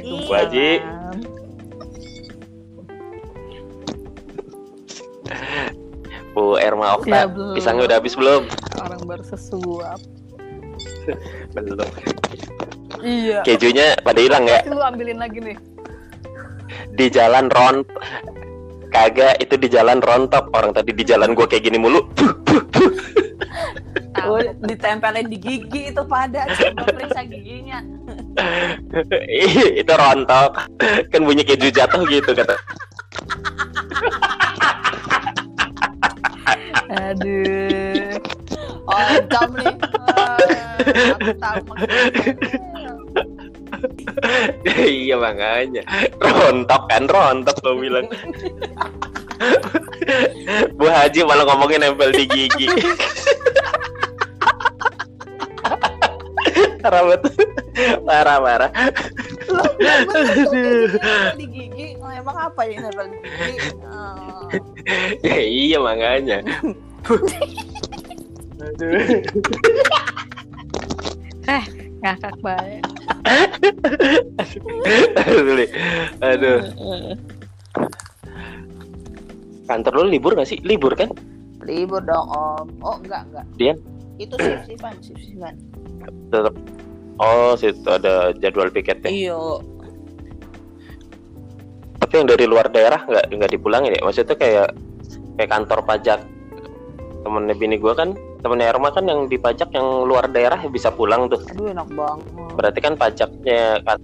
Waalaikumsalam. Bu Haji. Bu Erma Okta, Ya, belum. pisangnya udah habis belum? Orang baru sesuap. Belum. Iya. Kejunya pada hilang ya? Lu ambilin lagi nih. Di jalan Ron Kagak, itu di jalan rontok. Orang tadi di jalan gua kayak gini mulu. Ditempelin di gigi itu pada coba periksa giginya. Itu rontok. Kan bunyi keju jatuh gitu kata. Aduh. Oh, nih. Iya makanya. Rontok kan, rontok lo bilang. Bu Haji malah ngomongin nempel di gigi. Parah banget. Parah, parah. Di gigi. Oh, emang apa yang nempel di gigi? Oh. Ya, iya makanya. Aduh. Ngakak banget. Aduh. Aduh. Kantor lu libur gak sih? Libur kan? Libur dong om. Oh enggak enggak. Dian? Itu sip-sipan, sip-sipan. Tetap. Oh, situ ada jadwal piketnya. Iyo. Tapi yang dari luar daerah nggak nggak dipulangin ya? Maksudnya kayak kayak kantor pajak temennya bini gua kan temennya Erma kan yang dipajak yang luar daerah bisa pulang tuh. Aduh enak banget. Berarti kan pajaknya kan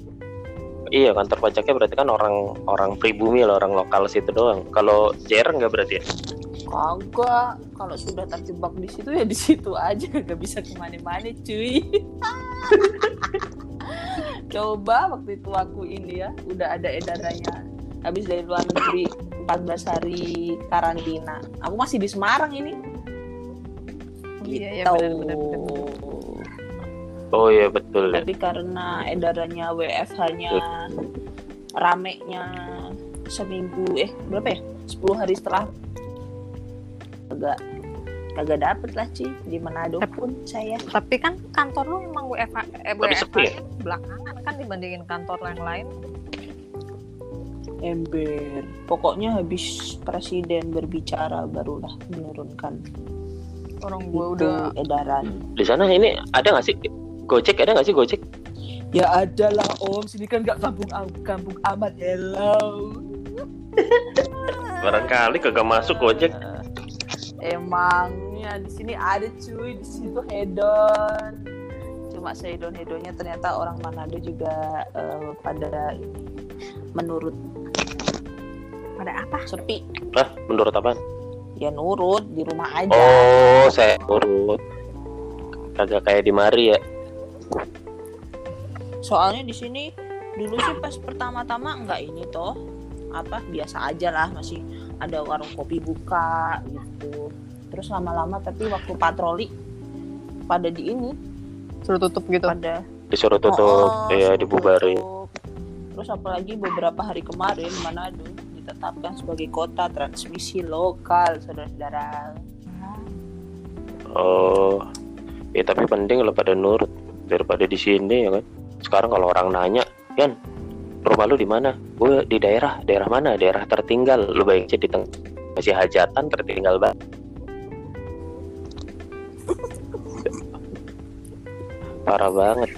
Iya kantor pajaknya berarti kan orang orang pribumi lah orang lokal situ doang. Kalau JR nggak berarti ya? Kagak. Kalau sudah terjebak di situ ya di situ aja, gak bisa ke mana-mana cuy. Coba waktu itu aku ini ya, udah ada edarannya. Habis dari luar negeri 14 hari karantina. Aku masih di Semarang ini. Iya, iya, Gitu. benar. Oh iya betul ya. Tapi karena edarannya WFH-nya ramenya seminggu eh berapa ya? 10 hari setelah kagak kagak dapet lah Ci di Manado Tapi- pun saya Tapi kan kantor lu emang WFH, eh, Tapi WFH sepi ya? belakangan kan dibandingin kantor yang lain. ember pokoknya habis presiden berbicara barulah menurunkan Orang gua udah edaran Di sana ini ada nggak sih Gojek ada nggak sih Gojek? ya ada lah om sini kan nggak kampung kampung amat hello Barangkali kagak masuk Gojek. Emangnya di sini ada cuy, di situ hedon. Cuma sehedon hedonnya ternyata orang Manado juga eh, pada ini menurut pada apa? sepi. Hah, menurut apaan? Ya nurut di rumah aja. Oh, saya urut. Kagak kayak di Mari ya. Soalnya di sini dulu sih pas pertama-tama nggak ini toh apa biasa aja lah masih ada warung kopi buka gitu. Terus lama-lama tapi waktu patroli pada di ini Suruh tutup gitu. pada Disuruh tutup, Oh, ya suruh dibubarin. tutup. Terus apalagi beberapa hari kemarin Manado ditetapkan sebagai kota transmisi lokal, saudara-saudara. Oh, ya tapi penting lo pada nurut daripada di sini ya kan. Sekarang kalau orang nanya, Yan, rumah lu di mana? Gue di daerah, daerah mana? Daerah tertinggal. Lu bayangin di tengah masih hajatan tertinggal banget. Parah banget.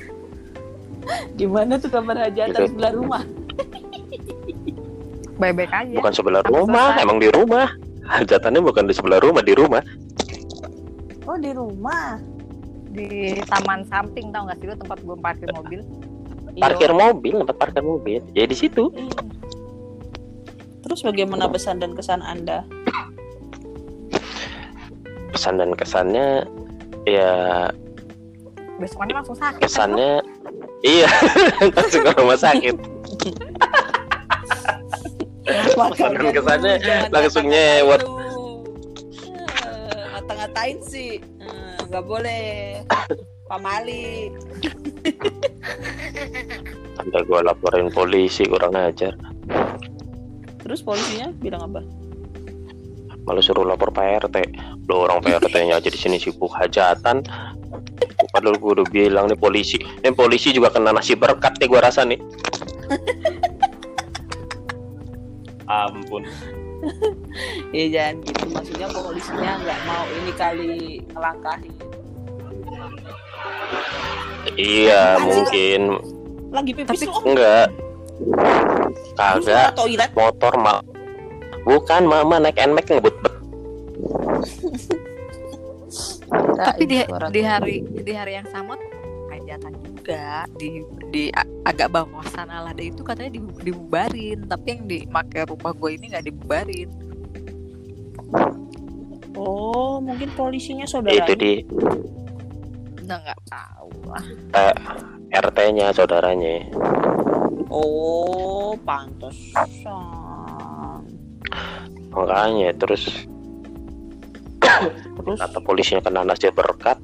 Gimana tuh kabar hajatan Gitu. sebelah rumah? Baik-baik aja. Bukan sebelah Kan rumah, selesai. emang di rumah. Hajatannya bukan di sebelah rumah, di rumah. Oh di rumah. Di taman samping tau gak sih lu tempat gua parkir mobil? Iya. Parkir mobil, tempat parkir mobil. Ya di situ. Iya. Terus bagaimana pesan dan kesan Anda? Pesan dan kesannya ya Besokannya langsung sakit. kan, lu? kesannya iya langsung ke rumah sakit Pesan dan kesannya langsung nyewot. Eh, Ngata-ngatain sih Eh, nggak boleh. Pamali. sampai gue laporin polisi kurang ajar Terus polisinya bilang apa? malah suruh lapor Pak RT lo orang Pak RT nya aja di sini sibuk hajatan padahal gue udah bilang nih polisi. Nih polisi juga kena nasi berkat nih gue rasa nih. Ampun. Ya jangan gitu. Maksudnya polisinya nggak mau ini kali ngelangkahi. Iya mungkin. lagi pipis Tapi- lu enggak. Kagak. toilet motor mal bukan mama naik nmax ngebut Tapi di, di hari di hari yang sama hajatan juga di di agak bawah sana lada itu katanya di- dibubarin tapi yang dipakai rumah gue ini nggak dibubarin. Oh mungkin polisinya saudara itu di udah nggak tahu lah. Eh, RT-nya saudaranya. Oh pantesan. Makanya terus terus? Kata polisinya kena nasi berkat.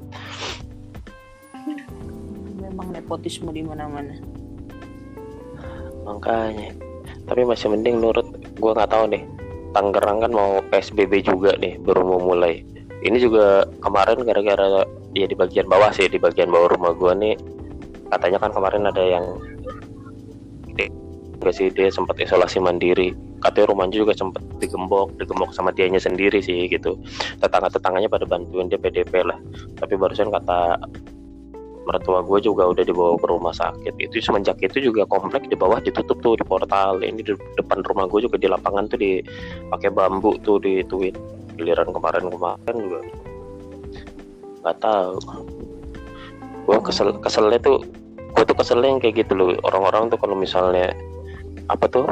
Memang nepotisme di mana-mana. Makanya. Tapi masih mending nurut gua nggak tahu nih. Tangerang kan mau PSBB juga nih baru mau mulai. Ini juga kemarin gara-gara ya di bagian bawah sih di bagian bawah rumah gua nih katanya kan kemarin ada yang enggak sih dia sempat isolasi mandiri katanya rumahnya juga sempat digembok digembok sama dianya sendiri sih gitu. Tetangga tetangganya pada bantuin dia PDP lah. Tapi barusan kata mertua gue juga udah dibawa ke rumah sakit. Itu semenjak itu juga komplek di bawah ditutup tuh di portal. Ini di depan rumah gue juga di lapangan tuh dipakai bambu tuh dituin giliran kemarin kemarin juga nggak tahu. Gue kesel keselnya tuh gue tuh keselnya yang kayak gitu loh. Orang-orang tuh kalau misalnya apa tuh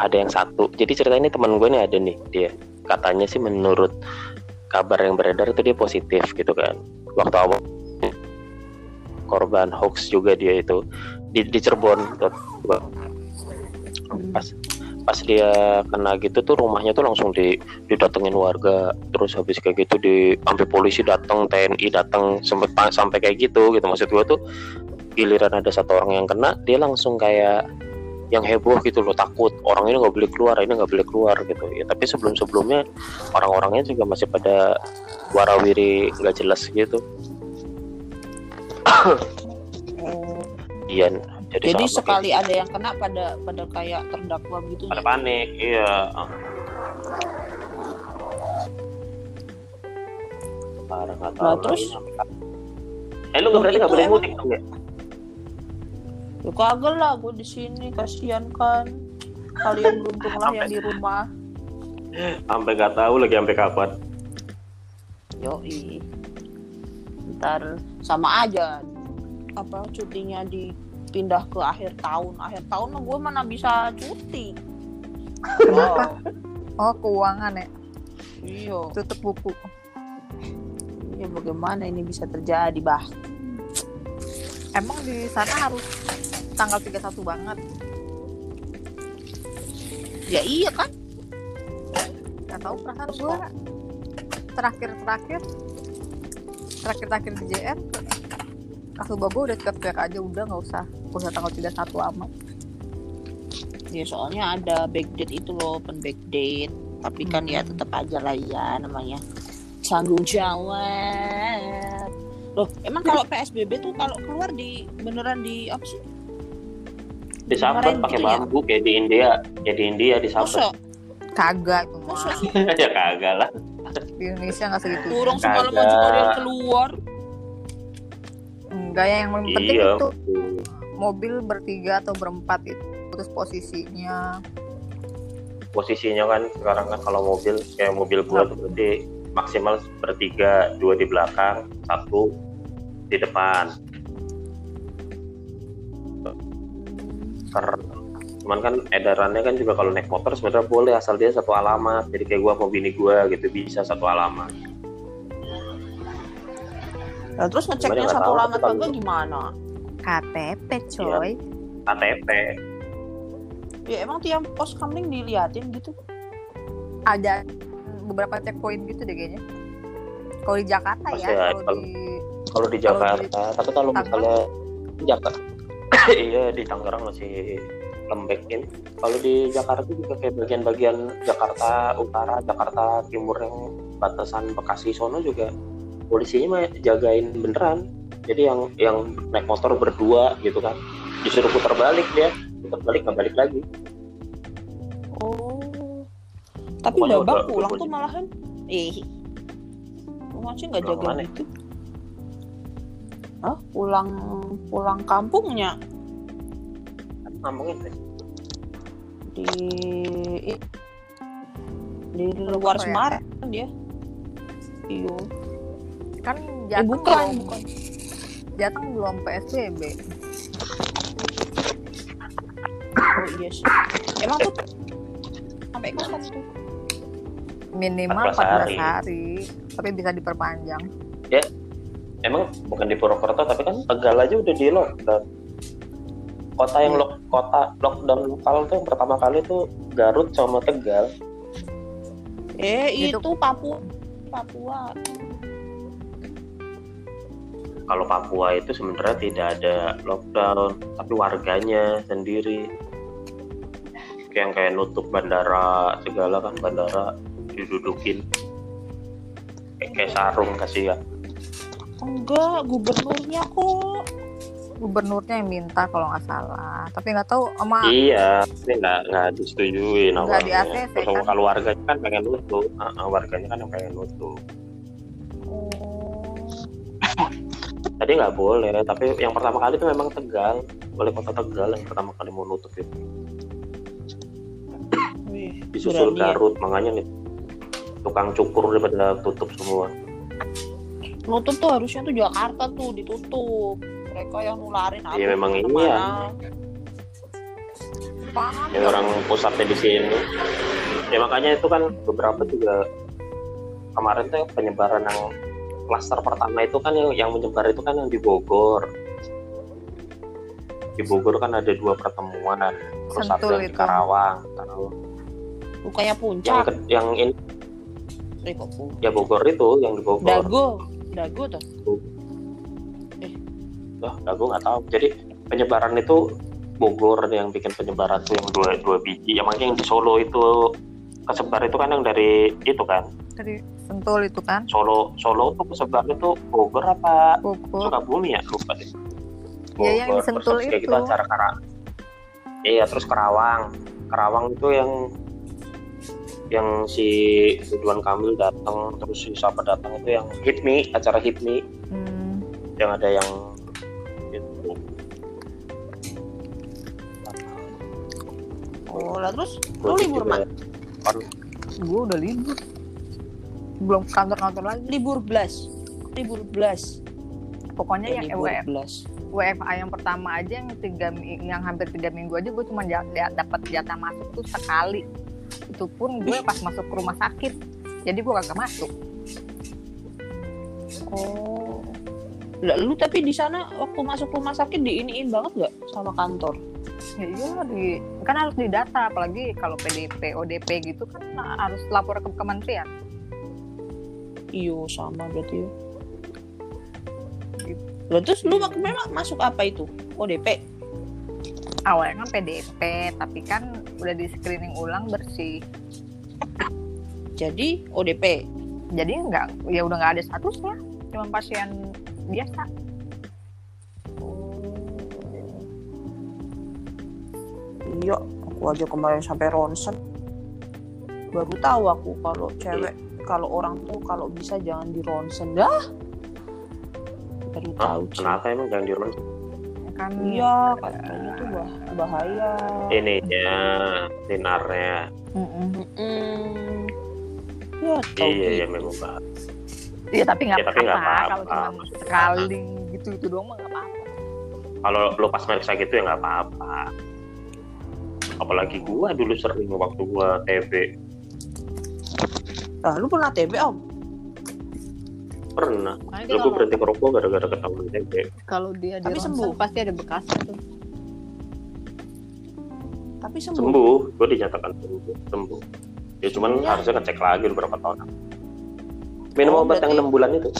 ada yang satu. Jadi cerita ini teman gue nih ada nih dia. Katanya sih menurut kabar yang beredar itu dia positif gitu kan. Waktu awal korban hoax juga dia itu di, di Cirebon. Pas pas dia kena gitu tuh rumahnya tuh langsung di didatengin warga. Terus habis kayak gitu di sampai polisi datang TNI datang sampai sampai kayak gitu gitu. Maksud gua tuh giliran ada satu orang yang kena dia langsung kayak yang heboh gitu loh takut. Orang ini nggak boleh keluar ini nggak boleh keluar gitu. Ya tapi sebelum sebelumnya orang-orangnya juga masih pada warawiri nggak jelas gitu. Iya, jadi, jadi sekali ada yang kena pada pada kayak terdakwa gitu pada ya? panik iya. Parah Nah, terus? eh lu nggak berarti nggak boleh mudik dong ya Ya kagak lah, gue di sini kasihan kan. Kalian beruntung lah yang di rumah. sampai nggak tahu lagi sampai kapan Yoi. Ntar sama aja. Apa cutinya dipindah ke akhir tahun. Akhir tahun mah gue mana bisa cuti. Kenapa? oh keuangan ya Iya. tutup buku Iya bagaimana ini bisa terjadi bah? emang di sana harus tanggal 31 banget Ya iya kan? nggak tahu perasaan gue terakhir terakhir terakhir terakhir di JR kasus gue udah teriak-teriak aja udah nggak usah nggak usah tanggal 31 lama Ya soalnya ada backdate itu loh, open backdate. Tapi kan ya Hmm. tetap aja lah ya namanya tanggung jawab. Loh, emang kalau PSBB tuh kalau keluar di beneran di apa sih? Dimarahin pakai gitu ya? bambu kayak di India kayak di India disambat Masa? kagak itu mah ya kagak lah. Di Indonesia nggak segitu. Kurang semalam ada yang keluar. enggak ya yang paling penting iya itu mobil bertiga atau berempat itu terus posisinya. Posisinya kan sekarang kan kalau mobil kayak mobil gua tuh berarti maksimal bertiga dua di belakang satu di depan ter cuman kan edarannya kan juga kalau naik motor sebenarnya boleh asal dia satu alamat. Jadi kayak gua mau bini gua gitu bisa satu alamat. Nah, terus ngeceknya nggak satu tahu, alamat kagak gimana? KTP coy. KTP Ya emang tiap pos kamling diliatin gitu. ada beberapa checkpoint gitu deh kayaknya. Kalau di Jakarta Pasti ya ada. kalau di kalau di Jakarta tapi kalau misalnya Jakarta iya di Tangerang masih lembekin kalau di Jakarta juga kayak bagian-bagian Jakarta Utara Jakarta Timur yang batasan Bekasi sono juga polisinya mah jagain beneran jadi yang yang naik motor berdua gitu kan disuruh putar balik dia putar balik nggak balik lagi Oh. Tapi babak udah- pulang tuh malahan. Eh. Masih nggak jaga ke mana? Hah? Pulang pulang kampungnya ngomongin deh. di di luar apa ya? Semarang kan dia. Iyo. kan Eh Jateng bukan, belum, bukan. Jateng belum PSBB Oh iya sih. Emang tuh sampai kapan tuh? minimal 14 14 hari. hari. tapi bisa diperpanjang emang bukan di Purwokerto tapi kan Tegal aja udah di lockdown. Kota yang lock kota lockdown lokal tuh yang pertama kali tuh Garut sama Tegal. Eh Itu- itu Papua. Papua. kalau Papua itu sebenarnya tidak ada lockdown tapi warganya sendiri. Kayak yang kayak nutup bandara segala kan bandara didudukin. Kayak, sarung kasihan Enggak, gubernurnya kok. gubernurnya yang minta kalau nggak salah tapi nggak tahu sama iya ini nggak nggak disetujuin Nggak di ACC, Terus kan? kalau warganya kan pengen nutup warganya kan yang pengen nutup Oh. tadi nggak boleh tapi yang pertama kali itu memang Tegal oleh kota Tegal yang pertama kali mau nutup itu Wih, disusul berani ya. Garut makanya nih tukang cukur udah pada tutup semua nutup tuh harusnya tuh Jakarta tuh ditutup. Mereka yang nularin apa Iya, memang ini ke mana-mana. paham. Yang orang pusatnya di sini. Ya makanya itu kan beberapa juga kemarin tuh penyebaran yang klaster pertama itu kan yang yang menyebar itu kan yang di Bogor. Di Bogor kan ada dua pertemuan terus satu Sentul yang di. Karawang Karawang. Bukannya yang puncak ke- yang ini ya Bogor itu yang di Bogor. Dago dago tuh Wah, aku nggak tahu. Jadi penyebaran itu Bogor yang bikin penyebaran tuh yang dua dua biji. Yang makanya yang di Solo itu kesebar itu kan yang dari itu kan dari Sentul itu kan Solo Solo tuh kesebar itu Bogor apa Bogor Sukabumi ya lupa deh. Iya, yang di Bogor, Sentul terus kayak itu. gitu acara Karawang. Iya terus Karawang. Karawang itu yang yang si Ridwan Kamil datang terus si siapa datang itu yang Hipmi acara Hipmi hmm, yang ada yang itu. Oh lah terus? Lu libur mak? Kan gue udah libur. Belum ke kantor-kantor lagi. Libur belas. Libur belas. Pokoknya Ya, yang WF, belas. WFA yang pertama aja yang tiga yang hampir tiga minggu aja gue cuma ja- dapat jatah masuk tuh sekali itu pun gue pas masuk ke rumah sakit. Jadi gue kagak masuk. Oh. Lu tapi di sana waktu masuk rumah sakit diiniin banget gak sama kantor? Ya iya di kan harus didata apalagi kalau PDP ODP gitu kan harus lapor ke kementerian. Iyo sama berarti ya. Gitu. Terus lu memang masuk apa itu? ODP awalnya kan PDP tapi kan udah di screening ulang bersih. Jadi ODP jadi nggak ya udah nggak ada statusnya cuma pasien biasa. Iya, aku aja kemarin sampai ronsen. Baru tahu aku kalau cewek, kalau orang tuh kalau bisa jangan di ronsen dah. Baru tahu kenapa emang jangan di rumah kan Iya, katanya tuh bah- bahaya. ininya sinarnya. Ya, tahu iya iya gitu. memang bahas Iya tapi nggak Ya, tapi nggak apa-apa kalau apa-apa. cuma sekali gitu itu doang mah nggak apa-apa. kalau lo pas meriksa gitu ya nggak apa-apa apalagi gua dulu sering waktu gua TB Nah, lu pernah TB om? Pernah. Dia gue berhenti ngerokok gara-gara ketahuan TB kalau dia di Tapi sembuh. pasti ada bekasnya tuh. Tapi sembuh. sembuh. Gue dinyatakan sembuh. Sembuh. Ya cuman Iya. harusnya ngecek lagi beberapa tahun. Minum Oh, obat yang enam bulan itu.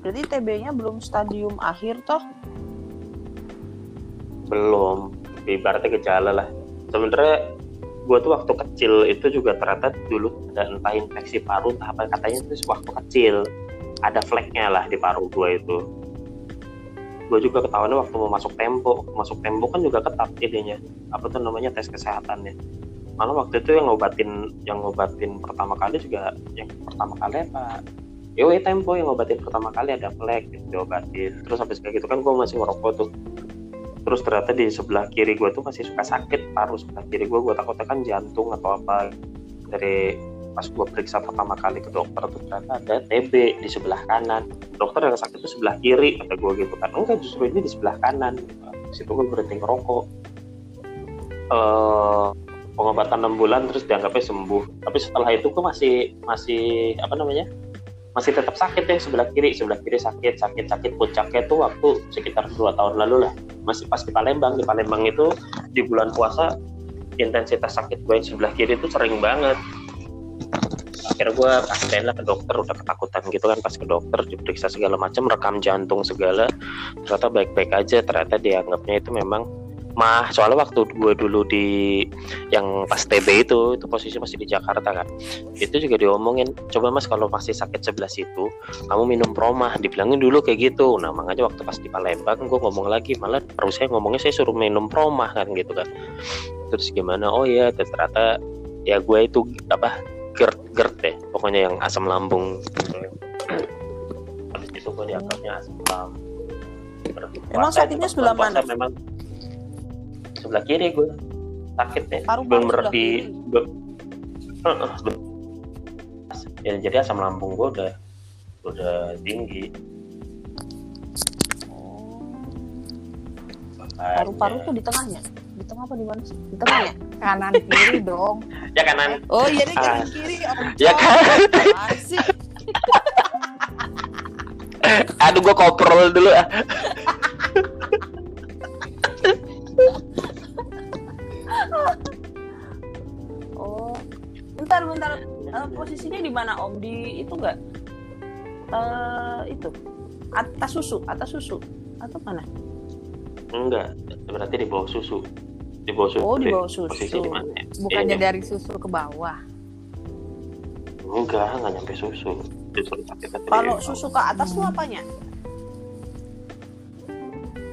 Berarti TB-nya belum stadium akhir toh? belum. Ibaratnya gejala lah. Sebenarnya gue tuh waktu kecil itu juga ternyata dulu ada entah infeksi paru entah apa katanya itu waktu kecil ada fleknya lah di paru gue itu. Gue juga ketahuannya waktu mau masuk tempo waktu masuk tempo kan juga ketat idenya apa tuh namanya tes kesehatan ya malah waktu itu yang ngobatin yang ngobatin pertama kali juga yang pertama kali apa? Yoi tempo yang ngobatin pertama kali ada plek gitu diobatin. Terus habis kayak gitu kan gue masih ngerokok tuh. Terus ternyata di sebelah kiri gue tuh masih suka sakit paru sebelah kiri gue gue takutnya kan jantung atau apa dari pas gue periksa pertama kali ke dokter tuh ternyata ada TB di sebelah kanan. Dokter yang sakit itu sebelah kiri kata gue gitu kan. Enggak justru ini di sebelah kanan. Situ gue berhenti ngerokok. Eh pengobatan 6 bulan terus dianggapnya sembuh. Tapi setelah itu gue masih masih apa namanya masih tetap sakit ya sebelah kiri. Sebelah kiri sakit sakit sakit puncaknya tuh waktu sekitar dua tahun lalu lah. Masih pas di Palembang. Di Palembang itu di bulan puasa intensitas sakit gue yang sebelah kiri itu sering banget akhirnya gue pasien lah ke dokter udah ketakutan gitu kan pas ke dokter diperiksa segala macam rekam jantung segala ternyata baik-baik aja ternyata dianggapnya itu memang mah soalnya waktu gue dulu di yang pas TB itu itu posisi masih di Jakarta kan itu juga diomongin coba mas kalau masih sakit sebelah situ kamu minum promah dibilangin dulu kayak gitu. Nah makanya waktu pas di Palembang gue ngomong lagi malah harusnya ngomongnya saya suruh minum promah kan gitu kan. Terus gimana? Oh iya ternyata ya gue itu apa GERD GERD deh pokoknya yang asam lambung. Habis itu gue dianggapnya asam lambung. Emang sakitnya sebelah mana? memang sebelah kiri gue sakit ya Paru-paru belum sebelah di be- be- ya jadi asam lambung gue udah udah tinggi. Makanya- Paru-paru tuh di tengahnya. Di tengah apa di mana sih? Di tengah ya? kanan kiri dong ya kanan Oh iya deh Ah. kanan kiri. Om Ya kan? Aduh gue koprol dulu ah Oh. Bentar bentar. Eh, posisinya di mana Om? Di itu enggak? Eh itu. Atas susu, atas susu. Atau mana? enggak berarti di bawah susu di bawah susu Oh, di bawah susu. posisi di mana ya? bukannya Iya, dari susu ke bawah enggak enggak nyampe susu di Kalau susu ke atas tuh apanya?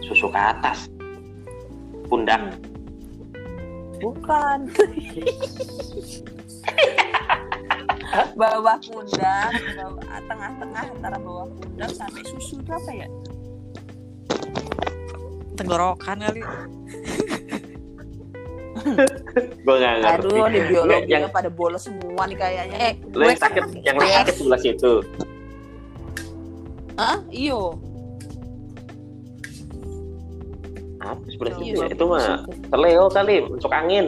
susu ke atas pundak Bukan. bawah pundak, bawah tengah-tengah antara bawah pundak sampai susu itu apa ya? tenggorokan kali gue nggak ngerti Aduh, di biologinya Nggak, yang- pada bolos semua nih kayaknya. eh lo yang sakit yang lo sakit sebelah situ Hah? Iyo. apa sebelah Iya, situ ya? itu mah teleo kali masuk angin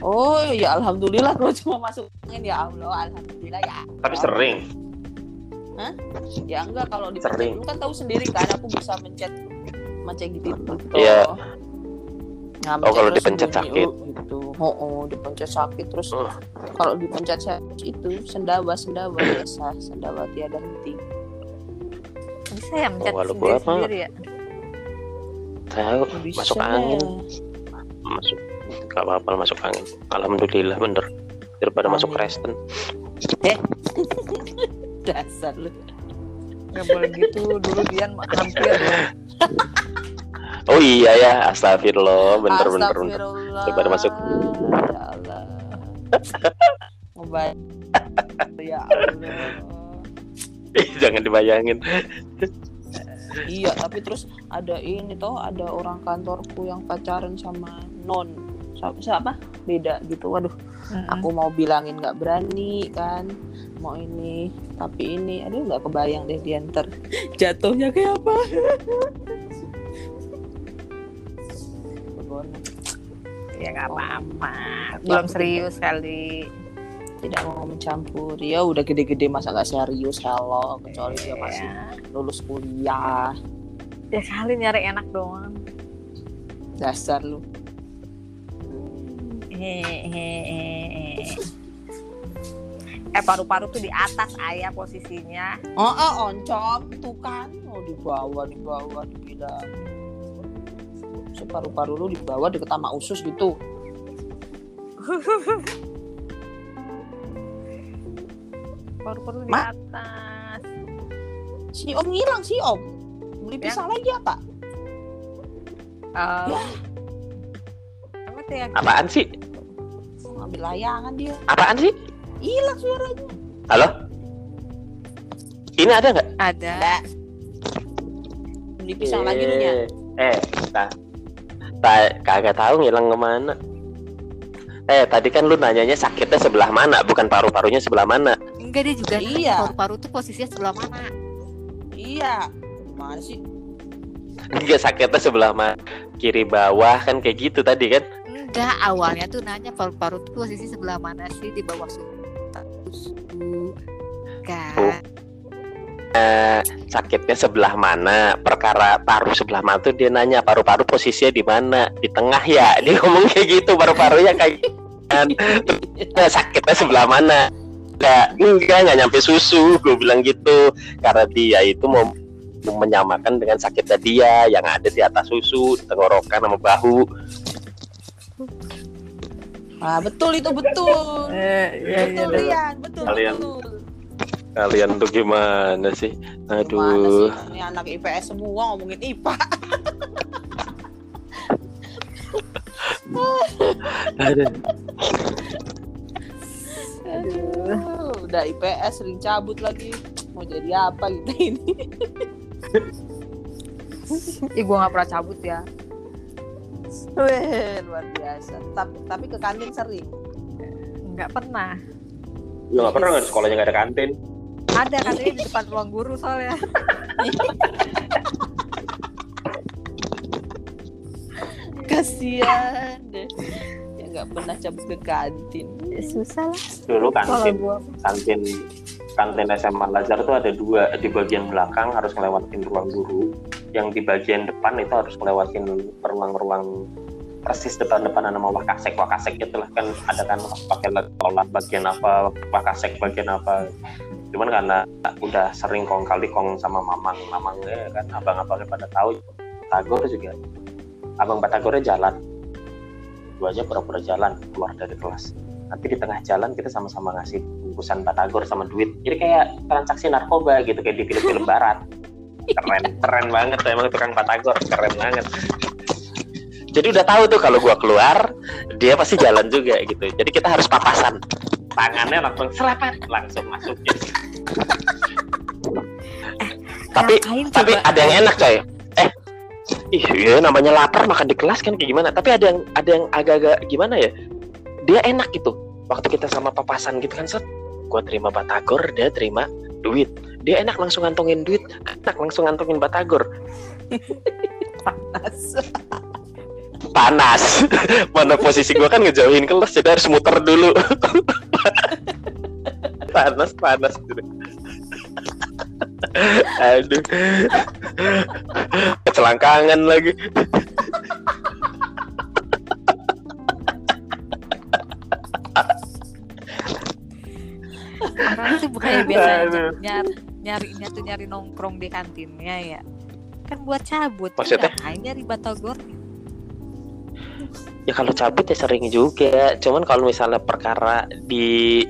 Oh ya alhamdulillah kalau cuma masuk angin ya Allah alhamdulillah ya. tapi sering Ya enggak kalau dipencet Sering. lu kan tahu sendiri kan aku bisa mencet mencet gitu. Iya. Nah, Oh, kalau dipencet sakit. oh, gitu. Oh, oh, dipencet sakit terus Oh. kalau dipencet sakit itu sendawa sendawa biasa sendawa tiada henti. bisa ya mencet Oh, sendiri apa? sendiri ya tahu Bisa. masuk angin masuk gak apa-apa masuk angin alhamdulillah bener daripada Amin. masuk Kristen Dasar lu. nggak boleh gitu dulu Dian hampir oh iya ya astagfirullah bener bener bener. Daripada masuk. Ya Allah. Ngebayang. ya Allah. Jangan dibayangin Iya, tapi terus ada ini toh, ada orang kantorku yang pacaran sama non. Siapa? Beda gitu. Waduh, aku mau bilangin nggak berani kan. Mau ini, tapi ini, aduh nggak kebayang deh dia ntar jatuhnya kayak apa. Begono. ya nggak apa-apa. Belum serius kali. tidak mau mencampur ya udah gede-gede masa nggak serius? Hello kecuali dia masih Iya. lulus kuliah. Ya kali nyari enak doang. Dasar lu. Hehehe. eh paru-paru tuh di atas ayah posisinya. Oh, oh oncom tuh kan. Oh di bawah di bawah dibilang separuh-paruh lu di bawah deket sama usus gitu paru-paru di Ma- atas si om ngilang si om beli Ya. pisang lagi apa Um, apa tuh yang Apaan sih? ngambil layangan dia Apaan sih? hilang suaranya Halo? Ini ada nggak? ada? beli pisang lagi lu nya Eh, tak, tak, kagak tahu ngilang ke mana. Eh, tadi kan lu nanyanya sakitnya sebelah mana, bukan paru-parunya sebelah mana. Enggak dia juga Iya. paru-paru tuh posisinya sebelah mana? iya mana sih Enggak sakitnya sebelah mana, kiri bawah kan kayak gitu tadi kan. Enggak, awalnya tuh nanya paru-paru tuh posisi sebelah mana sih di bawah suhu. Oh. Eh, sakitnya sebelah mana, perkara paru sebelah mana tuh dia nanya paru-paru posisinya di mana, di tengah ya. Dia ngomong kayak gitu, paru-parunya kayak kan. Eh, sakitnya sebelah mana? Enggak, enggak, enggak nyampe susu, gue bilang gitu. Karena dia itu mau menyamakan dengan sakitnya dia yang ada di atas susu, di tenggorokan sama bahu. ah betul itu betul Eh, betul Lian betul Kalian- betul Kalian tuh gimana sih? Gimana Aduh. sih? Ini anak IPS semua ngomongin IPA. Aduh. Aduh, udah IPS sering cabut lagi. Mau jadi apa gitu ini? Ih, gua nggak pernah cabut ya. Weh, luar biasa. Tapi, tapi ke kantin sering. Nggak pernah. Lu gak pernah nggak di sekolahnya gak ada kantin? Ada katanya di depan ruang guru soalnya. Kasian deh. Ya nggak pernah cabut ke kantin. Ya, susah lah. Dulu Kalau kantin, kantin kantin SMA Lazar tuh ada dua di bagian belakang harus ngelewatin ruang guru yang di bagian depan itu harus ngelewatin ruang-ruang persis depan-depan nama wakasek wakasek gitu lah kan ada kan pakai sekolah bagian apa wakasek bagian apa cuman karena udah sering kong kali kong sama mamang mamangnya kan abang-abangnya pada tahu Batagor juga. Abang Batagornya jalan. Gua aja pura-pura jalan keluar dari kelas. Nanti di tengah jalan kita sama-sama ngasih bungkusan batagor sama duit. Jadi kayak transaksi narkoba gitu kayak di film-film barat. Keren keren banget. Emang tukang batagor keren banget. Jadi udah tahu tuh kalau gua keluar dia pasti jalan juga gitu. Jadi kita harus papasan tangannya langsung serapet langsung masukin tapi Ngapain tapi coba? ada yang enak coy. Eh ih iya, namanya lapar makan di kelas kan kayak gimana? Tapi ada yang ada yang agak-agak gimana ya? Dia enak gitu. Waktu kita sama papasan gitu kan set gua terima batagor dia terima duit. Dia enak langsung ngantongin duit. Enak langsung ngantongin batagor. Panas. panas. Mana posisi gua kan ngejauhin kelas jadi harus muter dulu panas panas gitu. aduh kecelangkangan lagi Orang tuh bukannya biasa nyari nyarinya tuh nyari nongkrong di kantinnya ya. Kan buat cabut. Maksudnya? Ngapain nyari batagor? ya kalau cabut ya sering juga cuman kalau misalnya perkara di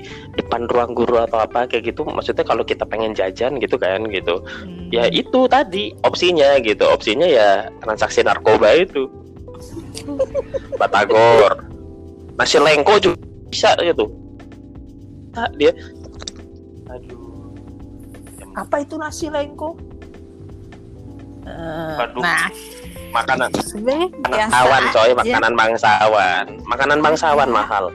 depan ruang guru atau apa kayak gitu. Maksudnya kalau kita pengen jajan gitu kan gitu. Hmm. ya itu tadi opsinya gitu. Opsinya ya transaksi narkoba itu. Batagor. Nasi lengko juga bisa gitu. Nah, dia. Aduh. Apa itu nasi lengko? Eh, Waduh. Nah, makanan. Biasa bangsawan coy. makanan bangsawan. Makanan bangsawan mahal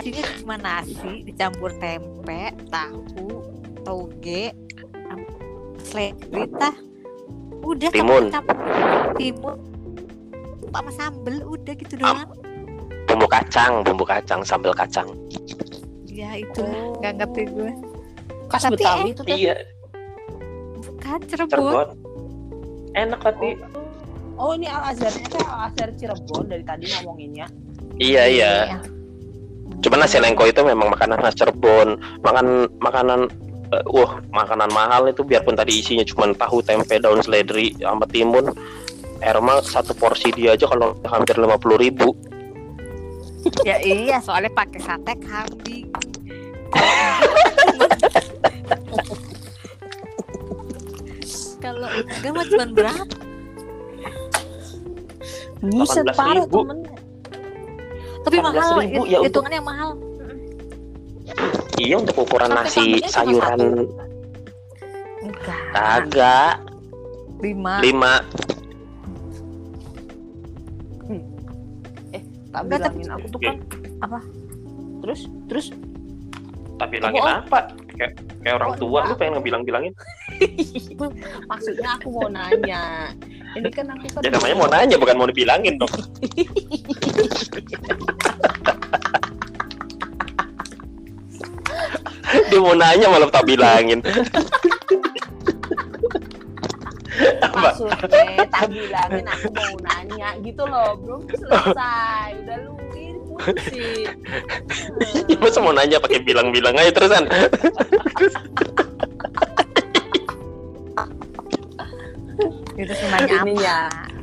Tadinya cuma nasi dicampur tempe, tahu, toge, seledri tah. Udah Timun. campur timun sama sambel udah gitu doang. bumbu kacang bumbu kacang sambal kacang Ya itu Oh. nggak ngerti gue. Khas Tapi Betawi itu teh. iya Bukan Cirebon. Cirebon enak tapi Oh ini Al Azharnya teh Al Azhar Cirebon dari tadi ngomonginnya. iya iya Cuman nasi lengko itu memang makanan khas Cirebon. Makan makanan eh, wah, makanan mahal itu biarpun tadi isinya cuma tahu, tempe, daun seledri sama timun. Erma satu porsi dia aja kalau hampir lima puluh ribu. Ya iya, soalnya pakai sate kambing. Kalau enggak mah cuma berapa? Buset, parah 18.000. temennya. Tapi mahal, 18.000 ya untuk- hitungannya mahal. Iya untuk ukuran Sampai nasi sayuran Enggak. kagak Lima. lima Tak Enggak, tapi- bilangin aku tuh kan. Apa? Terus, terus tapi bilangin Oh. apa kayak kayak orang tua lu pengen ngebilang-bilangin? Maksudnya aku mau nanya. Ini kan aku kan ya namanya mau nanya bukan mau dibilangin dong. Dia mau nanya malah tak bilangin. Maksudnya tak bilangin aku mau nanya. Gitu loh belum selesai. Udah lu pusing Ya, masa mau nanya pakai bilang-bilang aja terusan Itu sih Ini apa? ya.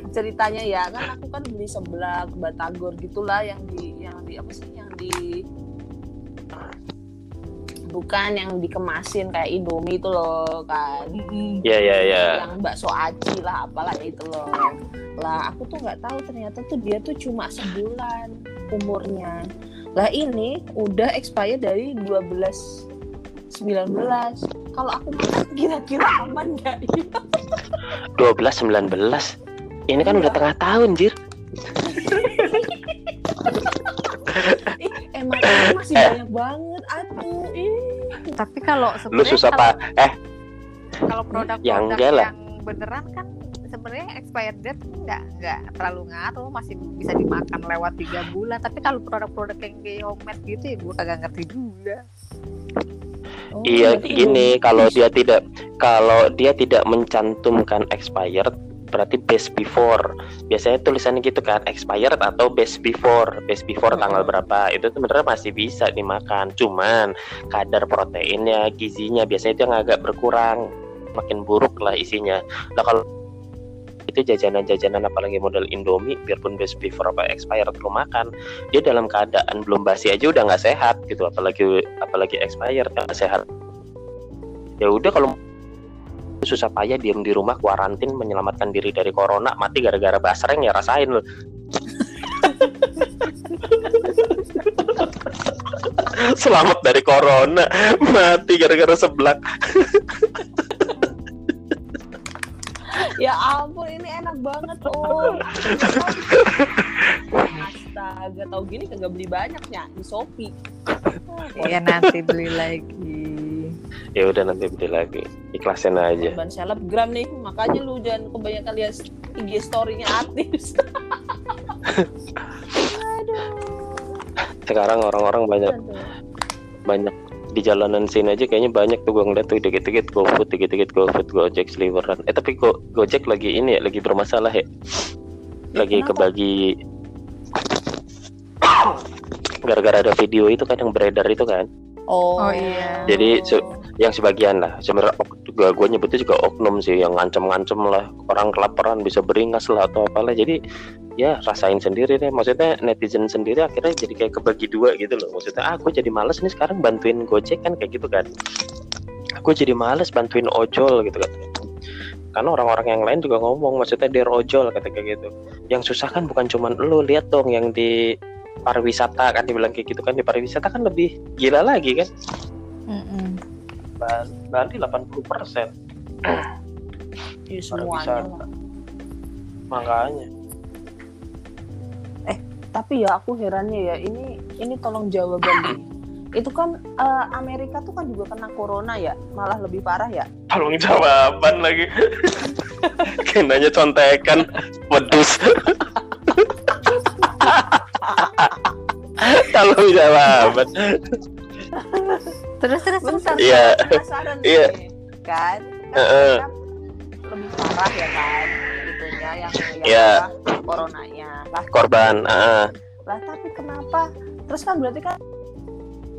ceritanya ya kan aku kan beli sebelah ke Batagor gitulah yang di yang di apa sih yang di bukan yang dikemasin kayak Indomie itu loh kan Mm-mm. ya ya ya yang bakso aci lah apalah itu loh lah aku tuh nggak tahu ternyata tuh dia tuh cuma sebulan umurnya. Lah ini udah expired dari 12 19 kalau aku makan kira-kira aman ya 12 19 ini kan udah tengah tahun jir. Ih, emang masih banyak banget aduh. Ih Tapi kalau lu sebenarnya susah pak eh. kalau produk-produk Ya, yang, lah. beneran kan sebenarnya expired date nggak nggak terlalu ngaruh masih bisa dimakan lewat tiga bulan. Tapi kalau produk-produk yang kayak homemade gitu ya gue kagak ngerti juga. Oh, Iya gini kalau dia tidak kalau dia tidak mencantumkan expired berarti best before. Biasanya tulisannya gitu kan expired atau best before. Best before Hmm. tanggal berapa itu sebenarnya masih bisa dimakan. Cuman kadar proteinnya gizinya biasanya itu yang agak berkurang. Makin buruk lah isinya. Nah kalau itu jajanan-jajanan apalagi model Indomie biarpun best before apa expired lu makan. Dia dalam keadaan belum basi aja udah nggak sehat gitu apalagi apalagi expired nggak sehat. Ya udah kalau susah payah diem di rumah kuarantin menyelamatkan diri dari corona mati gara-gara basreng ya rasain lu selamat dari corona mati gara-gara seblak ya ampun ini enak banget oh astaga tau gini kagak beli banyaknya di Shopee. Iya nanti beli lagi. Ya udah nanti beli lagi. Ikhlasin aja. Ban selebgram nih makanya lu jangan kebanyakan lihat IG story-nya artis. Sekarang orang-orang banyak Aduh. banyak di jalanan sini aja kayaknya banyak tuh gue ngeliat tuh dikit-dikit GoFood, dikit-dikit GoFood, Gojek, sliveran. Eh tapi Go, Gojek lagi ini ya, lagi bermasalah ya. Lagi kenapa? kebagi gara-gara ada video itu kan yang beredar itu kan. oh, Oh, iya. Jadi, se- Yang sebagian lah, sebenarnya juga gue nyebutnya juga oknum sih yang ngancem-ngancem lah orang kelaparan bisa beringas lah atau apalah. Jadi ya rasain sendiri deh. Maksudnya netizen sendiri akhirnya jadi kayak kebagi dua gitu loh. Maksudnya ah gue jadi males nih sekarang bantuin Gojek kan kayak gitu kan. Aku jadi males bantuin ojol gitu kan. Karena orang-orang yang lain juga ngomong maksudnya dia ojol kata kayak gitu. Yang susah kan bukan cuman lu lihat dong yang di pariwisata kan dibilang kayak gitu kan di pariwisata kan lebih gila lagi kan. Mm-mm. Bali, Bali 80 persen ya, Pariwisata. semuanya makanya tapi ya aku herannya ya ini ini tolong jawaban. Itu kan eh, Amerika tuh kan juga kena corona ya malah lebih parah ya? Tolong jawaban lagi. Kayak nanya contekan medus tolong jawaban. Terus terus terus. Iya. Iya. kan? Kan lebih parah ya kan? Itunya yang yang Iya. apa, coronanya lah korban ah. lah tapi kenapa? Terus kan berarti kan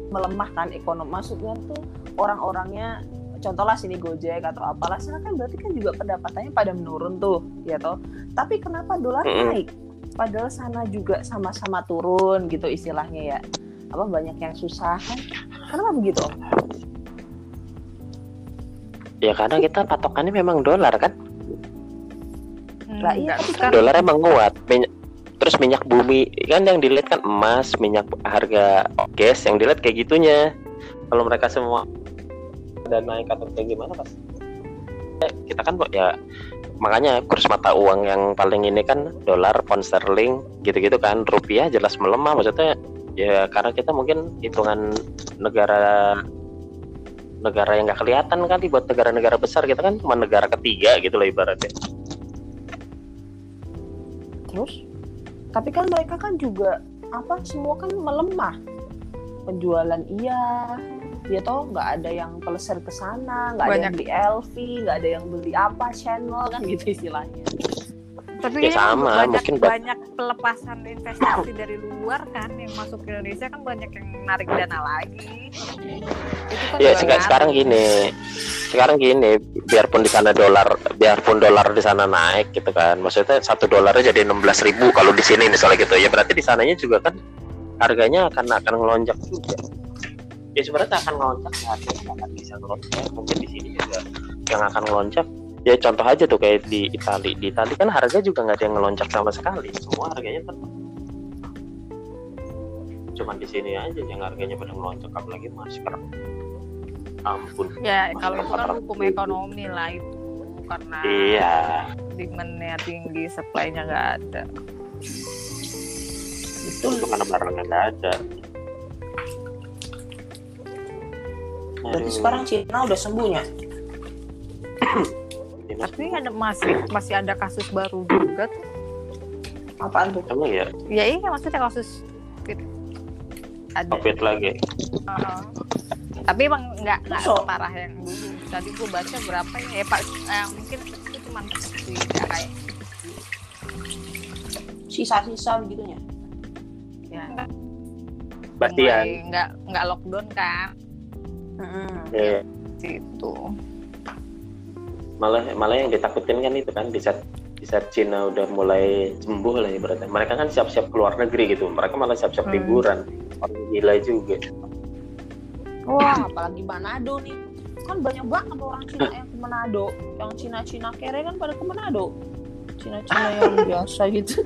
melemah kan ekonomi maksudnya tuh orang-orangnya contohlah sini Gojek atau apalah sana kan berarti kan juga pendapatannya pada menurun tuh ya toh. Tapi kenapa dolar Mm-mm. naik? Padahal sana juga sama-sama turun gitu istilahnya ya. Apa banyak yang susah. Kan kenapa begitu? Om? ya karena kita patokannya memang dolar kan? Lah, iya, Enggak, tapi kan dolar emang kuat Min- terus minyak bumi. Kan yang dilihat kan emas minyak harga gas yang dilihat kayak gitunya. Kalau mereka semua dan naik atau kayak gimana pas Eh, kita kan ya makanya kurs mata uang yang paling ini kan dolar pound sterling gitu-gitu kan. Rupiah jelas melemah maksudnya ya karena kita mungkin hitungan negara negara yang nggak kelihatan kali buat negara-negara besar kita kan cuma negara ketiga gitu lah ibaratnya. Terus? Tapi kan mereka kan juga apa semua kan melemah. Penjualan iya, ya toh nggak ada yang pelesir ke sana, nggak ada yang beli LV, nggak ada yang beli apa channel kan gitu istilahnya. Tapi Ya kayaknya sama, banyak mungkin ba- banyak pelepasan investasi dari luar kan yang masuk ke Indonesia kan banyak yang narik dana lagi. Itu kan ya sekarang ngaruh. gini sekarang gini biarpun di sana dolar biarpun dolar di sana naik gitu kan maksudnya satu dolarnya jadi 16.000 ribu kalau di sini misalnya gitu ya berarti di sananya juga kan harganya akan akan ngelonjak juga ya sebenarnya akan ngelonjak ya harganya akan bisa ngelonjak mungkin di sini juga yang akan ngelonjak ya contoh aja tuh kayak di Itali. Di Itali kan harga juga nggak ada yang ngelonjak sama sekali. Semua harganya tetap. Cuman di sini aja yang harganya pada ngelonjak apalagi masker. Ampun. Ya kalau itu kan Masker hukum ekonomi lah itu karena iya. demand-nya tinggi, supply-nya nggak ada. itu karena barangnya nggak ada. Berarti sekarang Cina udah sembuhnya. Tapi ada masih masih ada kasus baru juga tuh. Apaan tuh? emang ya Ya iya maksudnya kasus COVID. ada. covid lagi Heeh. Tapi emang nggak nggak So- separah yang dulu. Tadi gue baca berapa ya? Ya pak, eh, mungkin itu cuma ya, kayak Sisa-sisa begitunya. ya Bastian nggak nggak lockdown kan ya, gitu. Malah malah yang ditakutin kan itu kan di saat di saat Cina udah mulai sembuh lah ibaratnya mereka kan siap-siap keluar negeri gitu mereka malah siap-siap Hmm. liburan orang gila juga Wah, apalagi Manado nih. Kan banyak banget orang Cina yang ke Manado. Yang Cina-Cina kere kan pada ke Manado. Cina-Cina yang biasa gitu.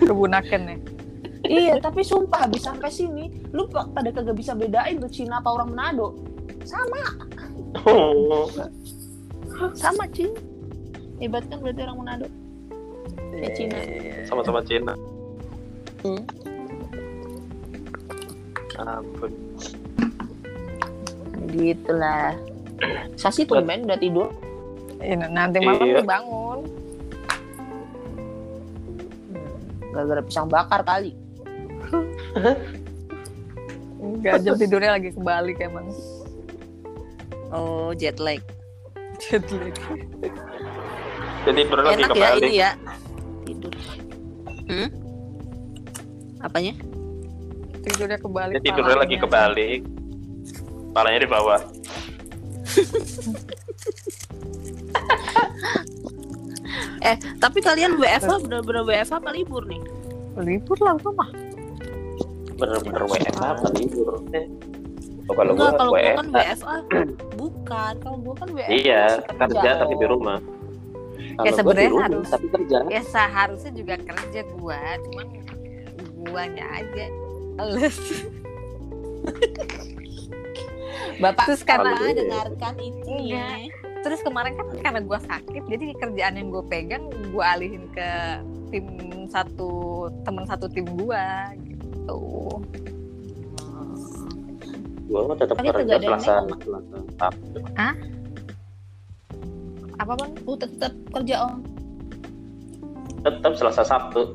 Kebunakan ya. iya, tapi sumpah habis sampai sini, lu pa- pada kagak bisa bedain tuh Cina apa orang Manado. Sama, sama Cina. Hebat kan berarti orang Manado. Ya Cina. sama-sama Cina Hmm. ampun Gitulah. Sasi tumben udah tidur. Ini nanti malam Iya. bangun. Gara-gara pisang bakar kali. Enggak jam tidurnya lagi kebalik emang. Oh, jet lag. Jet lag. jadi baru lagi Enak ya kebalik ini ya. Tidur. Hmm? Apanya? Tidurnya kebalik. jadi tidurnya lagi palanya. kebalik palanya di bawah Eh, tapi kalian WFH bener-bener WFH apa libur nih? Libur lah gua mah. bener-bener WFH apa libur eh. Oh, kalau Enggak, gua kalau gua kan WFA. Bukan, kalau gua kan WFA. iya kerja tapi di rumah Ya, Kalau di sebenarnya rumah, harus. tapi kerja Ya seharusnya juga kerja gua, cuman guanya aja. Males. Bapak Terus karena gue- dengarkan itu Iya. Terus kemarin kan karena gua sakit, jadi kerjaan yang gue pegang gua alihin ke tim satu teman satu tim gua gitu. Gua mah tetap Tapi kerja selasa selasa Sabtu. Apa bang? Oh, tetap kerja om. tetap selasa Sabtu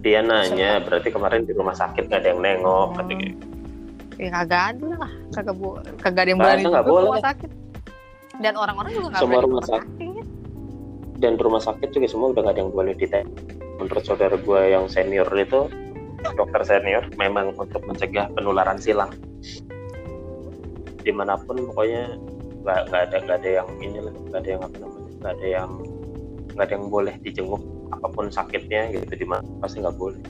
dia nanya berarti kemarin di rumah sakit gak ada yang nengok Oh. kata gitu. Ya kagak ada lah, kagak bu kagak ada yang berani ke boleh. rumah sakit. Dan orang-orang juga nggak Semua rumah sakit. dan rumah sakit juga semua udah gak ada yang boleh dites menurut saudara gua yang senior itu dokter senior memang untuk mencegah penularan silang. Di mana pun pokoknya nggak nggak ada nggak ada yang ini lah nggak ada yang apa namanya nggak ada yang nggak ada yang boleh dijenguk apa pun sakitnya gitu di mana pasti nggak boleh.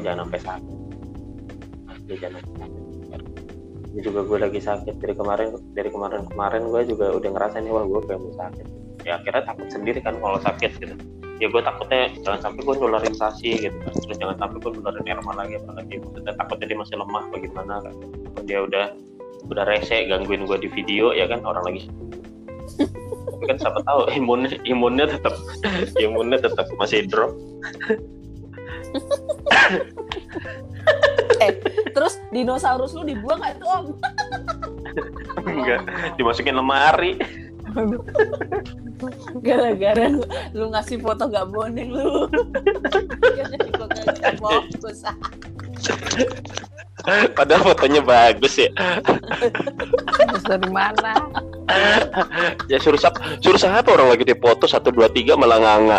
Jangan sampai sakit. Asli, jangan sampai sakit. Ini juga gue lagi sakit dari kemarin dari kemarin kemarin gue juga udah ngerasa nih wah gue kayak mau sakit. Ya akhirnya takut sendiri kan kalau sakit gitu ya gue takutnya jangan sampai gue nularin sasi gitu kan. Terus jangan sampai gue nularin Erma lagi apalagi maksudnya takutnya dia masih lemah bagaimana kan. Dia udah udah rese gangguin gue di video ya kan orang lagi Tapi kan siapa tahu imunnya imunnya tetap imunnya tetap masih drop. Terus dinosaurus lu dibuang nggak tuh om? enggak dimasukin lemari Gara-gara lu, lu ngasih foto gak boning lu. Fokus. padahal fotonya bagus ya Terus dari mana? ya suruh siapa suruh siapa orang lagi di foto satu dua tiga malah nganga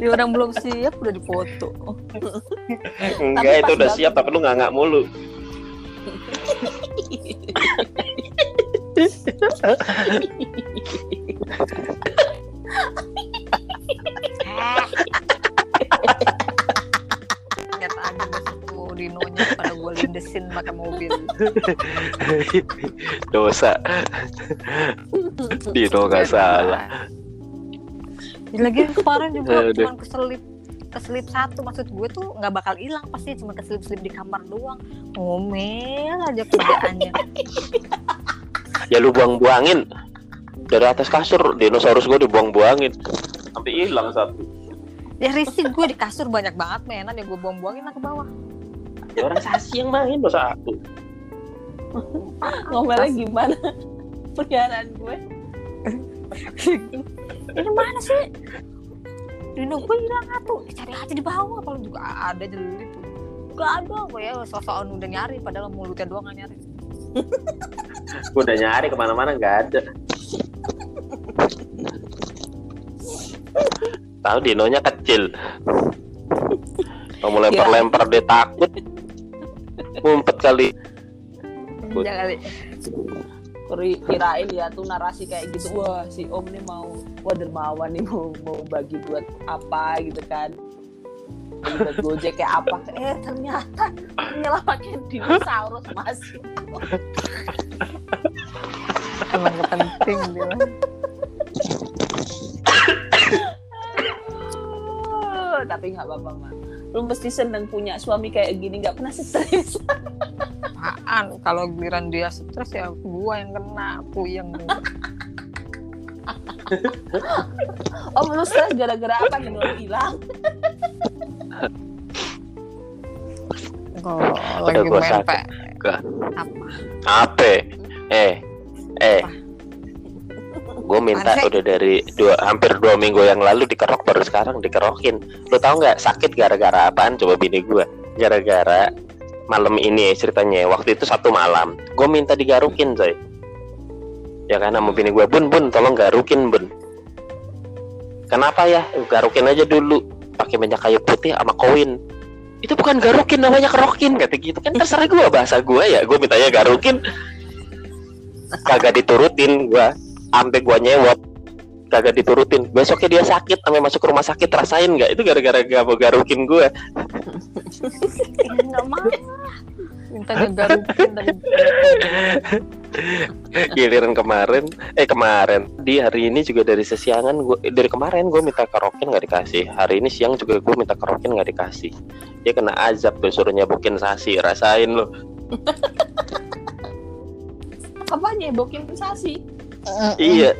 Dia orang belum siap udah difoto. enggak itu udah siap tapi lu nganga mulu Dinonya pada gue lindesin pakai mobil. dosa. Dino nggak salah. Lagi kemarin juga cuma keselip keselip satu. Maksud gue tuh nggak bakal hilang pasti cuma keselip-selip di kamar doang. Ngomel aja kerjaannya ya lu buang-buangin. Dari atas kasur dinosaurus gue dibuang-buangin. Sampai hilang satu. Ya risih gue di kasur banyak banget mainan ya gue buang-buangin lah ke bawah. Ya orang sasi yang main dosa aku Ngomelnya gimana? Peliharaan gue. ini mana sih? Dino gue hilang atuh cari aja di bawah kalau juga ada jeli tuh gak ada apa ya sosokan udah nyari padahal mulutnya doang gak nyari gue udah nyari ke mana-mana nggak ada. Tahu dinonya kecil. Mau lempar-lempar dia takut. Ngumpet kali. Jangan kali. Kirain ya tuh narasi kayak gitu. Wah si om nih mau wah dermawan nih mau mau bagi buat apa gitu kan Buat gojek kayak apa? Eh ternyata nyelamatin dinosaurus masih emang penting dia tapi nggak apa-apa mah lu mesti seneng punya suami kayak gini nggak pernah stres. Apaan? Kalau giliran dia stres ya gua yang kena puyeng om lu stres gara-gara apa nih? Hilang kalau lagi gua Gak. apa? Apa? Eh eh. Gue minta Aneh. udah dari dua hampir dua minggu yang lalu dikerok baru sekarang dikerokin. Lu tahu nggak sakit gara-gara apaan? Coba bini gue gara-gara malam ini ceritanya waktu itu satu malam. Gue minta digarukin coy. Ya kan sama bini gue bun bun tolong garukin bun. Kenapa ya? Garukin aja dulu pakai minyak kayu putih sama koin. Itu bukan garukin namanya kerokin kata gitu. Kan terserah gue bahasa gue ya gue mintanya garukin. Kagak diturutin gue sampai gue nyewot. Kagak diturutin. Besoknya dia sakit sampai masuk rumah sakit rasain nggak? Itu gara-gara gak mau garukin gue nggak mau. Minta digarukin dan giliran kemarin eh kemarin. Di hari ini juga dari sesiangan gue dari kemarin gue minta kerokin nggak dikasih. Hari ini siang juga gue minta kerokin nggak dikasih. Dia kena azab tuh suruh nyabukin sasi rasain lo apa nyebokin sensasi iya.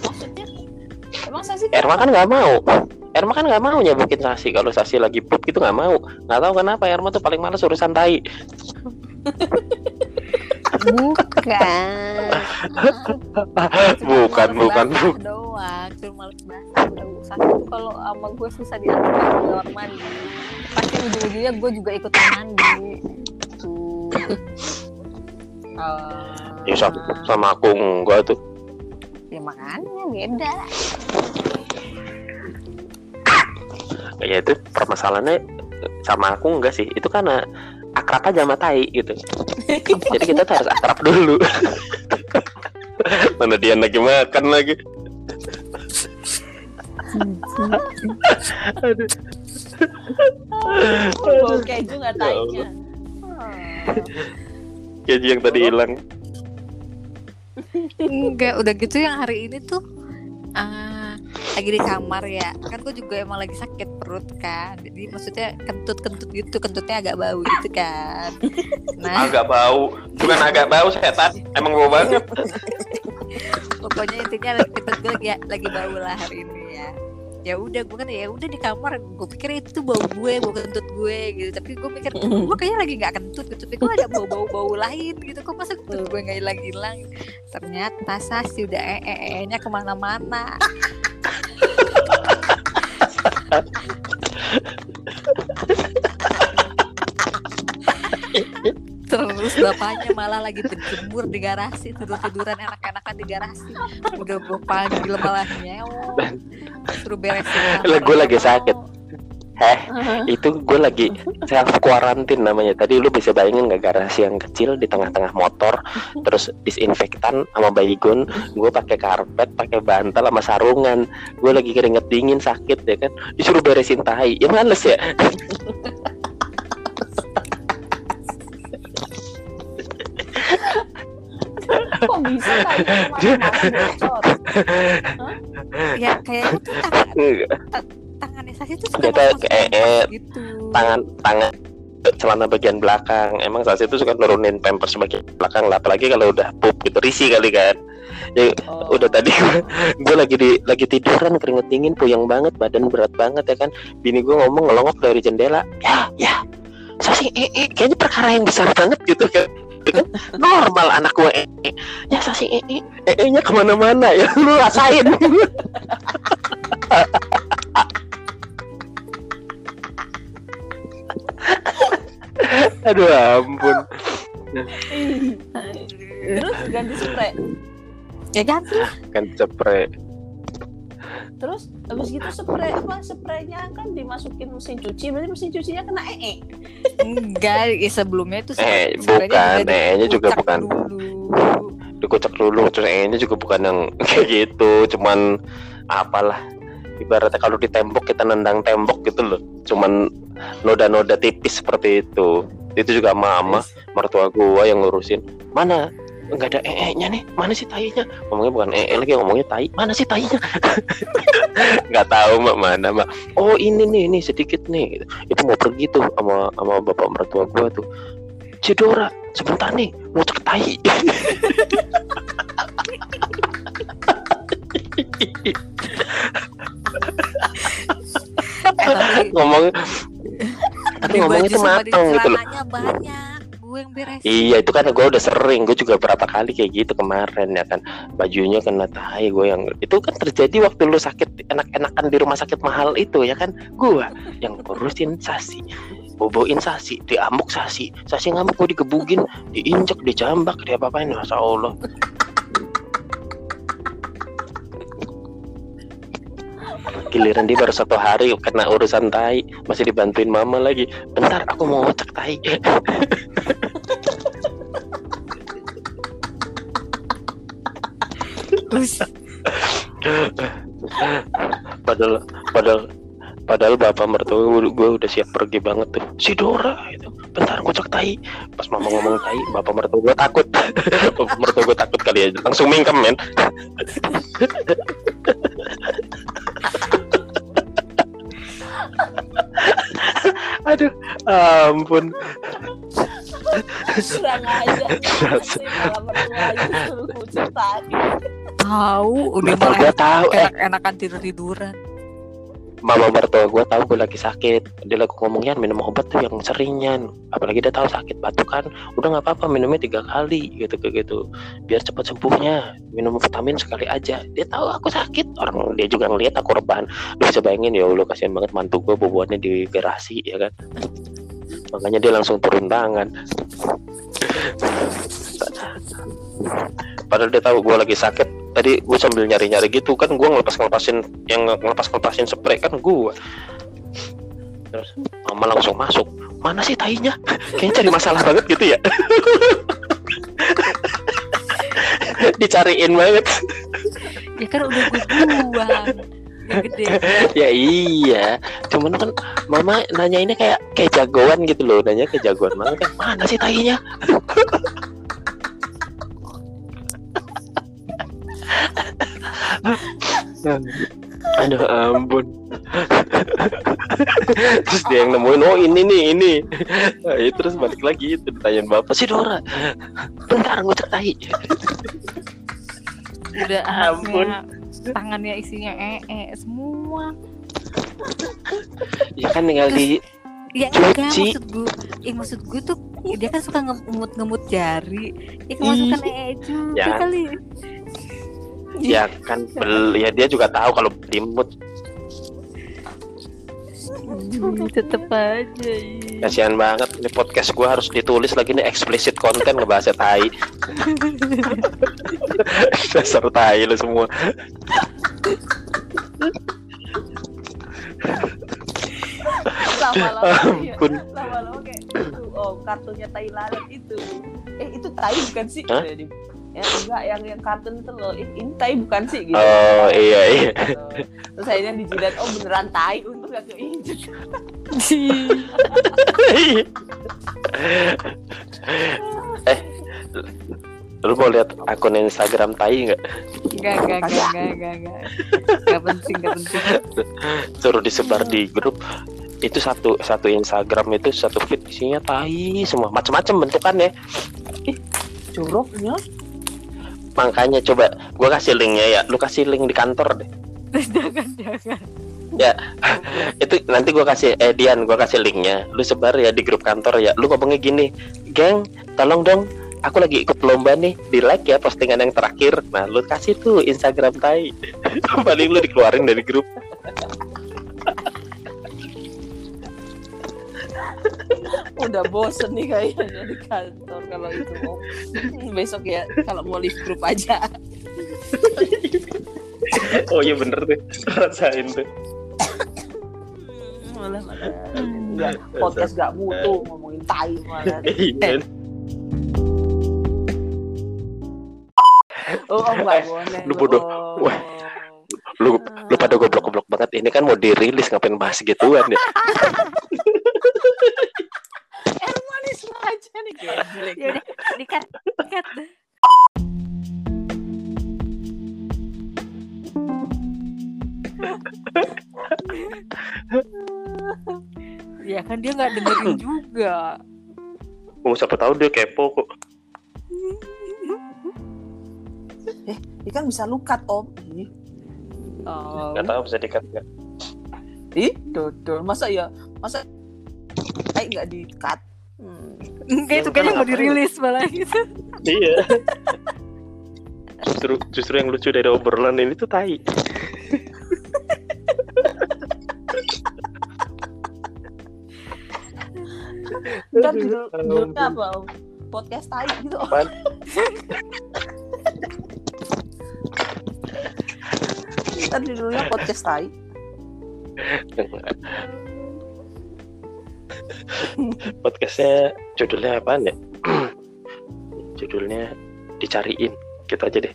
Maksudnya? Emang sensasi Erma kan nggak mau. Erma kan nggak mau nyabukin sasi kalau sasi lagi pup gitu nggak mau. Nggak tahu kenapa Erma tuh paling males urusan tai bukan. Bukan bukan doang cuma males kalau sama gue susah diatur di kamar mandi. Pasti ujung-ujungnya gue juga ikutan mandi. Tuh ya sama, sama aku enggak tuh. Ya makanya beda. Ya itu permasalahannya sama aku enggak sih. Itu karena akrab aja sama tai gitu. Jadi kita tuh harus akrab dulu. Mana dia lagi makan lagi? Aduh. bau keju nggak Ya tainya Keju yang tadi hilang. Enggak, udah gitu yang hari ini tuh ah, lagi di kamar ya. Kan gue juga emang lagi sakit perut kan. Jadi maksudnya kentut-kentut gitu, kentutnya agak bau gitu kan. Nah, agak bau. Bukan agak bau setan. Emang bau banget. Pokoknya intinya lagi kentut gue lagi lagi bau lah hari ini ya. Ya udah gue kan ya udah di kamar. Gue pikir itu bau gue bau kentut gue gitu. Tapi gue mikir gue kayaknya lagi nggak kentut gitu. Tapi gue ada bau bau bau lain gitu. Kok masa kentut gue nggak hilang hilang ternyata sasi udah ee ee nya ke mana-mana terus bapaknya malah lagi berjemur di garasi tidur tiduran enak-enakan di garasi. Udah gue panggil malah nyew suruh beresin Lah, gue lagi sakit. Heh, itu gue lagi self quarantine namanya. Tadi lu bisa bayangin nggak garasi yang kecil di tengah-tengah motor, terus disinfektan sama baygon, gue pakai karpet, pakai bantal sama sarungan. Gue lagi keringet dingin sakit ya kan, disuruh beresin tahi. Ya males ya. Kok bisa ya kayaknya tuh. Tangannya Sasi tuh suka masuk kayak- pampers gitu tangan tangan celana bagian belakang emang saat itu suka nurunin pampers bagian belakang lah apalagi kalau udah pup gitu risih kali kan ya Oh. udah tadi gue, gue lagi di lagi tiduran keringet dingin puyeng banget badan berat banget ya kan bini gue ngomong ngelongok dari jendela ya ya sasi eh, eh, kayaknya perkara yang besar banget gitu kan Gitu kan? normal anak gue eh, eh. ya sasi eh, eh, eh, eh, nya ke mana-mana ya lu rasain aduh ampun Terus ganti spray. ya ganti lah kan cepre Terus habis gitu spray apa spraynya kan dimasukin mesin cuci, berarti mesin cucinya kena ee. enggak ya sebelumnya tuh Eh, bukan, eh-nya juga dikucak bukan. dulu. dikocok dulu terus ini juga bukan yang kayak gitu cuman apalah ibaratnya kalau di tembok kita nendang tembok gitu loh. Cuman noda-noda tipis seperti itu. Itu juga mama mertua gua yang ngurusin. Mana? Nggak ada ee nya nih. Mana sih tainya? Ngomongnya bukan ee lagi ngomongnya tai. Mana sih tainya? Nggak tahu mbak mana mbak. Oh ini nih ini sedikit nih. Itu mau pergi tuh sama sama bapak mertua gua tuh. Cedora sebentar nih mau cek tai tapi ngomong tapi ngomongnya di matang gitu loh. celananya banyak. Gue yang beresin. Iya itu kan gue udah sering. Gue juga berapa kali kayak gitu kemarin ya kan. Bajunya kena tai gue yang Itu kan terjadi waktu lu sakit Enak-enakan di rumah sakit mahal itu ya kan? Gue yang ngurusin sasi Boboin sasi Diamuk sasi. Sasi ngamuk gue digebugin Diinjek, dicambak, diapa-apain. Masya Allah Giliran dia baru satu hari kena urusan tai. Masih dibantuin mama lagi. Bentar aku mau ngecek tai. Padahal padahal padahal bapak mertua gue, udah siap pergi banget tuh. Si Dora gitu. Bentar cek tai. Pas mama ngomong tai bapak mertua gue takut. Bapak mertua gue takut kali aja langsung mingkem men aduh ampun. Kurang aja. Tahu udah gue tahu eh. enak-enakan tidur tiduran mama mertua gue tahu gue lagi sakit. Dia lagi ngomongnya minum obat tuh yang seringnya apalagi dia tahu sakit batuk kan udah nggak apa-apa minumnya tiga kali gitu kayak gitu. Biar cepat sembuhnya minum vitamin sekali aja. Dia tahu aku sakit. Orang dia juga ngelihat aku rebahan. Lu bisa bayangin ya Allah kasihan banget mantu gue boboannya di garasi ya kan? Makanya dia langsung turun tangan. Padahal dia tahu gue lagi sakit tadi gue sambil nyari-nyari gitu kan gue ngelepas ngelepasin yang ngelepas ngelepasin spray kan gue terus mama langsung masuk. Mana sih tainya kayaknya cari masalah banget gitu ya. Dicariin banget. Ya kan udah gue buang. Gede. Ya iya. Cuman kan mama nanya ini kayak kayak jagoan gitu loh. Nanya kayak jagoan banget kan mana sih tainya Aduh ampun. terus dia yang nemuin, oh ini nih ini. Nah, ya, terus balik lagi itu ditanyain bapak si Dora. Bentar gue cetai. Udah Ampun. tangannya isinya ee semua. Ya kan tinggal di Ya enggak maksud gue, eh maksud gue tuh dia kan suka ngemut-ngemut jari. Ya kemasukan ee juga Ya. kali. Ya kan bel ya dia juga tahu kalau Hmm, tetep aja. iya. kasihan banget ini podcast gua harus ditulis lagi nih explicit content ngebahas tai. Dasar tai lu semua. Lama-lama ampun. Lama-lama kayak itu oh kartunya tai lalat itu. Eh itu tai bukan sih? Hah? Ya enggak yang yang kartun itu loh "Ih, ini tai bukan sih gitu. Oh iya iya. Gitu. terus akhirnya dijilat oh beneran tai untuk gak keinjek. Eh lu mau lihat akun Instagram tai nggak? Enggak, enggak, enggak, enggak, enggak, enggak. Enggak penting, enggak penting. suruh disebar di grup. Itu satu satu Instagram itu satu feed isinya tai semua. Macam-macam bentukannya. Joroknya makanya coba gua kasih linknya ya. Lu kasih link di kantor deh. Jangan, jangan. itu nanti gua kasih eh Dian gua kasih linknya. Lu sebar ya di grup kantor ya. Lu ngomongnya gini geng tolong dong aku lagi ikut lomba nih di like ya postingan yang terakhir. Nah lu kasih tuh Instagram tai. Paling lu dikeluarin dari grup udah bosen nih kayaknya di kantor kalau itu mau. Besok ya kalau mau live group aja. Oh iya bener tuh. Rasain tuh. Malah malah. Nggak podcast gak mutu ngomongin tai malah. Iya. oh, oh nggak boleh. lu bodoh. Oh. Wah. lu lu pada goblok-goblok banget. Ini kan mau dirilis ngapain bahas gituan ya air manis aja nih Ya udah, dikat, dikat. ya kan dia nggak dengerin juga. mau siapa tahu dia kepo kok. Ini kan bisa lukat om. Oh. nggak tahu bisa dikat nggak. Ih dodol. Masa ya? Masa kayak nggak di cut hmm. Enggak itu kayaknya mau dirilis malah gitu. iya. Justru justru yang lucu dari obrolan ini tuh tai. Ntar judul, judulnya apa podcast tai gitu. Apaan? Ntar judulnya podcast tai podcastnya judulnya apaan ya judulnya dicariin. Gitu aja deh.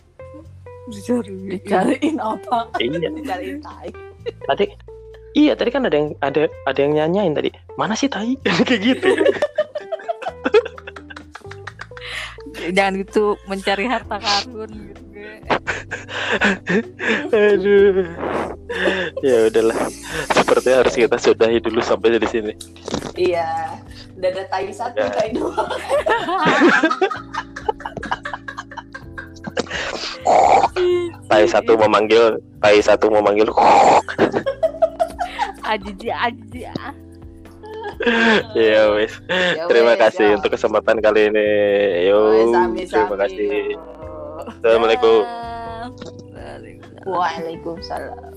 Dicariin apa? Iya. Dicariin tai. Tadi iya tadi kan ada yang ada ada yang nyanyain tadi. Mana sih tai? Kayak gitu Jangan gitu mencari harta karun gitu. aduh ya udahlah sepertinya harus kita sudahi dulu sampai di sini iya udah ada tai satu Ya. tai dua tai satu memanggil tai satu memanggil Aji aji. Iya, ya wis. Terima kasih untuk kesempatan kali ini. Yo. Terima kasih. Assalamualaikum. Waalaikumsalam.